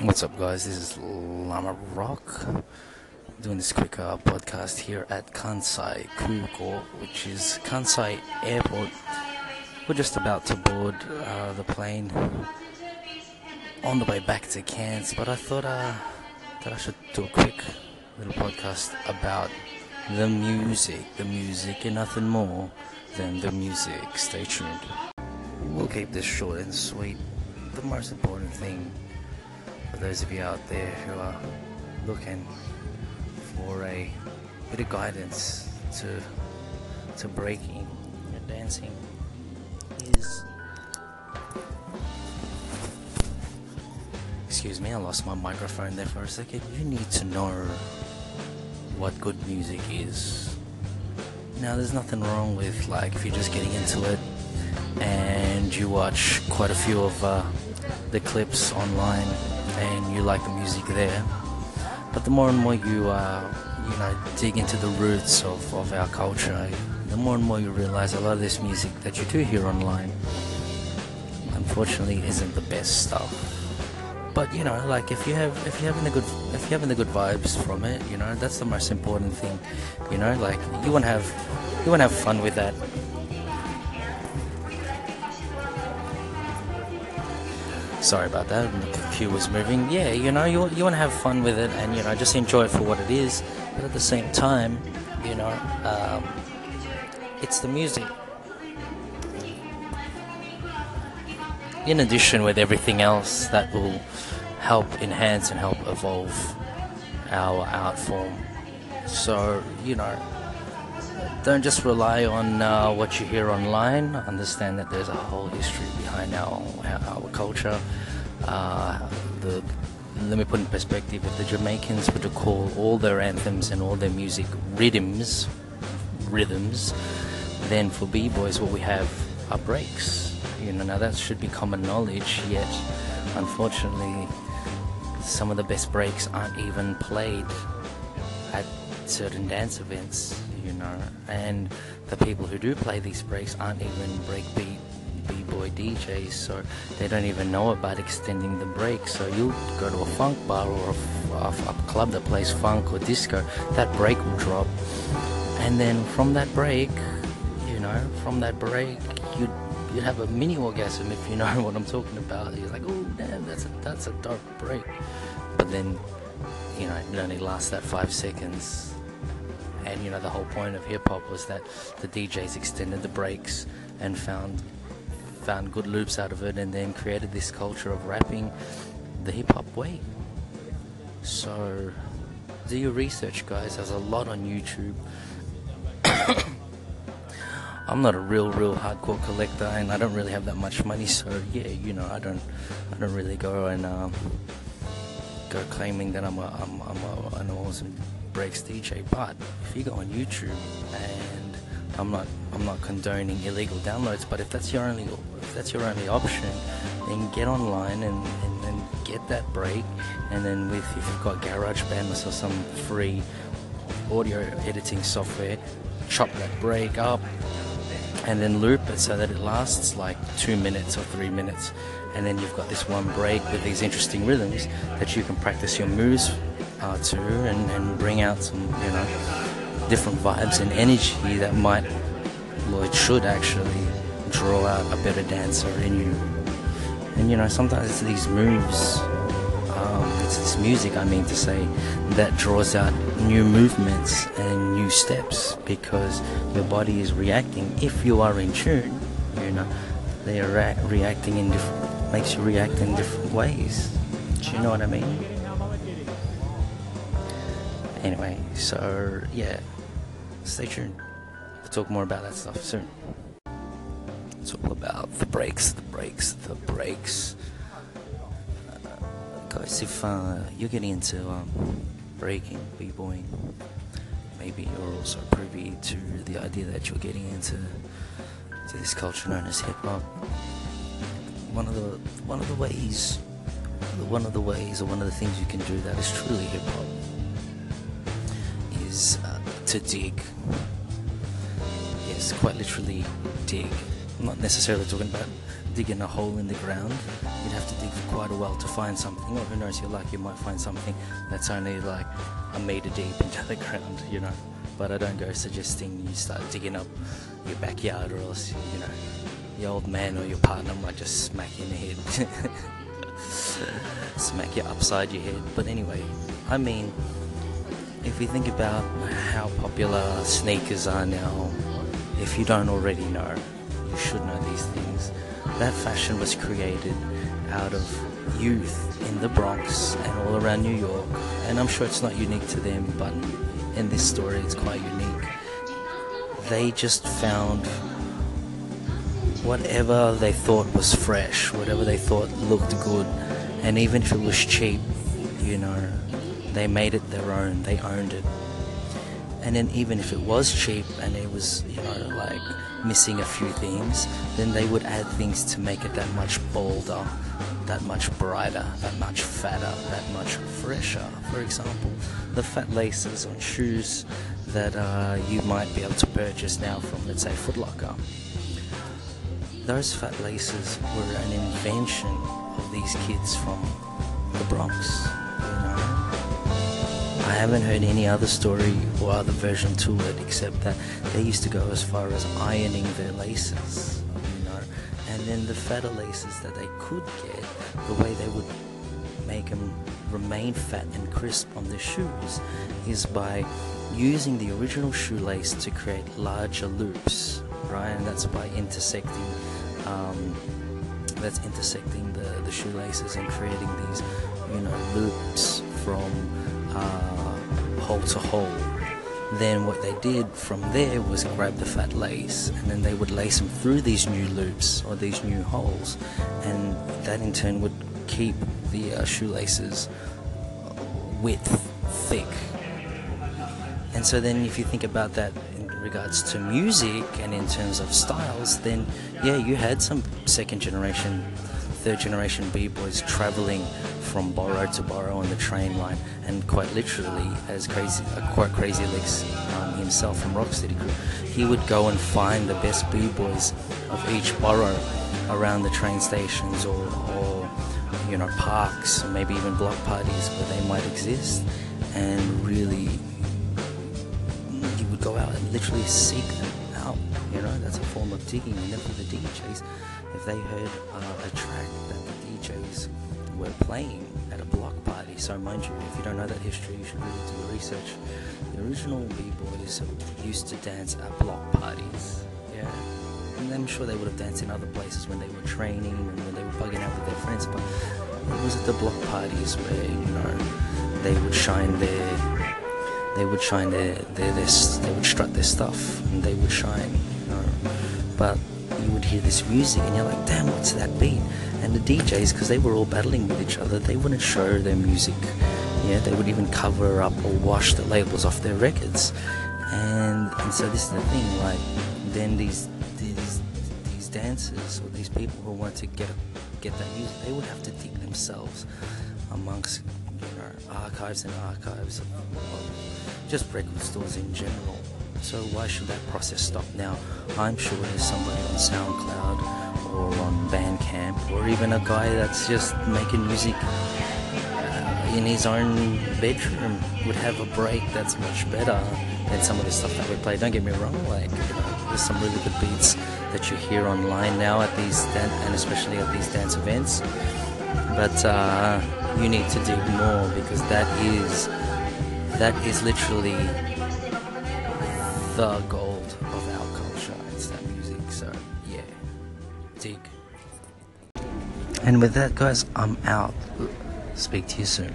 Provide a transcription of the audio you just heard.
What's up, guys? This is Lama Rock doing this quick uh, podcast here at Kansai Kuko, which is Kansai Airport. We're just about to board uh, the plane on the way back to Cairns, but I thought uh, that I should do a quick little podcast about the music, the music, and nothing more than the music. Stay tuned. We'll keep this short and sweet. The most important thing for those of you out there who are looking for a bit of guidance to to breaking dancing is excuse me I lost my microphone there for a second. You need to know what good music is. Now there's nothing wrong with like if you're just getting into it and you watch quite a few of uh, the clips online and you like the music there. But the more and more you uh, you know dig into the roots of, of our culture, the more and more you realize a lot of this music that you do hear online, unfortunately, isn't the best stuff. But you know, like if you have if you're having the good if you're having the good vibes from it, you know that's the most important thing. You know, like you want to have you want to have fun with that. Sorry about that. The queue was moving. Yeah, you know, you, you want to have fun with it and, you know, just enjoy it for what it is. But at the same time, you know, um, it's the music. In addition, with everything else that will help enhance and help evolve our art form. So, you know, don't just rely on uh, what you hear online. Understand that there's a whole history behind our our, culture. Uh, the let me put in perspective: if the Jamaicans were to call all their anthems and all their music rhythms, rhythms, then for b-boys, what we have are breaks. You know, now that should be common knowledge. Yet, unfortunately, some of the best breaks aren't even played at certain dance events you know, and the people who do play these breaks aren't even breakbeat b-boy DJs, so they don't even know about extending the break. So you'll go to a funk bar or a, a, a club that plays funk or disco, that break will drop, and then from that break, you know, from that break, you'd you'd have a mini orgasm if you know what I'm talking about. You're like, oh damn, that's a that's a dope break, but then, you know, it only lasts that five seconds and you know the whole point of hip hop was that the DJs extended the breaks and found found good loops out of it, and then created this culture of rapping the hip hop way. So do your research, guys. There's a lot on YouTube. I'm not a real, real hardcore collector, and I don't really have that much money. So yeah, you know, I don't, I don't really go and um, go claiming that I'm a, I'm, I'm a, an awesome breaks DJ. But if you go on YouTube and I'm not I'm not condoning illegal downloads, but if that's your only if that's your only option, then get online and, and, get that break. And then with if you've got GarageBand or some free audio editing software, chop that break up and then loop it so that it lasts like two minutes or three minutes. And then you've got this one break with these interesting rhythms that you can practice your moves uh, to and, and bring out some, you know, different vibes and energy that might, well, it should actually draw out a better dancer in you. And you know, sometimes it's these moves, um, it's this music, I mean to say, that draws out new movements and new steps because your body is reacting. If you are in tune, you know, they are re- reacting in different, makes you react in different ways. Do you know what I mean? Anyway, so yeah, stay tuned. We'll talk more about that stuff soon. It's all about the breaks, the breaks, the breaks. Uh, guys, if uh, you're getting into um, breaking, b-boying, maybe you're also privy to the idea that you're getting into to this culture known as hip hop. One of the one of the ways, one of the ways, or one of the things you can do that is truly hip hop to dig. Yes, quite literally dig. Not necessarily talking about digging a hole in the ground. You'd have to dig for quite quite a while to find something, or who knows, you're lucky, you might find something that's only like a meter deep into the ground, you know. But I don't go suggesting you start digging up your backyard, or else, you know, your old man or your partner might just smack you in the head. smack you upside your head. But anyway, I mean, if you think about how popular sneakers are now, if you don't already know, you should know these things. That fashion was created out of youth in the Bronx and all around New York, and I'm sure it's not unique to them, but in this story it's quite unique. They just found whatever they thought was fresh, whatever they thought looked good, and even if it was cheap, you know, they made it their own, they owned it. And then even if it was cheap and it was, you know, like missing a few things, then they would add things to make it that much bolder, that much brighter, that much fatter, that much fresher. For example, the fat laces on shoes that uh, you might be able to purchase now from, let's say, Footlocker. Those fat laces were an invention of these kids from the Bronx. I haven't heard any other story or other version to it except that they used to go as far as ironing their laces, you know, and then the fatter laces that they could get, the way they would make them remain fat and crisp on their shoes is by using the original shoelace to create larger loops, right? And that's by intersecting. Um, that's intersecting the, the shoelaces and creating these, you know, loops from uh, hole to hole. Then what they did from there was grab the fat lace and then they would lace them through these new loops or these new holes, and that in turn would keep the uh, shoelaces width thick. And so then, if you think about that in regards to music and in terms of styles, then yeah, you had some second generation, third generation b boys traveling from borough to borough on the train line, and quite literally, as crazy, uh, quite Crazy Legs um, himself from Rocksteady Crew, he would go and find the best b-boys of each borough around the train stations or, or you know parks, or maybe even block parties where they might exist, and really, he would go out and literally seek them out. You know, that's a form of digging, and then for the DJs, if they heard uh, a track that the DJs were playing at a block party. So, mind you, if you don't know that history, you should really do your research. The original b-boys used to dance at block parties. Yeah. And I'm sure they would have danced in other places when they were training and when they were bugging out with their friends, but it was at the block parties where, you know, they would shine their they would shine their, their, their they would strut their stuff and they would shine, you know. But you would hear this music and you're like, damn, what's that beat? And the DJs, because they were all battling with each other, they wouldn't show their music. Yeah, they would even cover up or wash the labels off their records. And and so this is the thing, like then these these these dancers or these people who want to get get that music, they would have to dig themselves amongst you know archives and archives of, of just record stores in general. So why should that process stop now? I'm sure there's somebody on SoundCloud or on Bandcamp or even a guy that's just making music uh, in his own bedroom would have a break that's much better than some of the stuff that we play. Don't get me wrong, like you know, there's some really good beats that you hear online now at these dan- and especially at these dance events. But uh, you need to dig more because that is that is literally the gold of our culture. It's that music. So yeah, dig. And with that, guys, I'm out. Speak to you soon.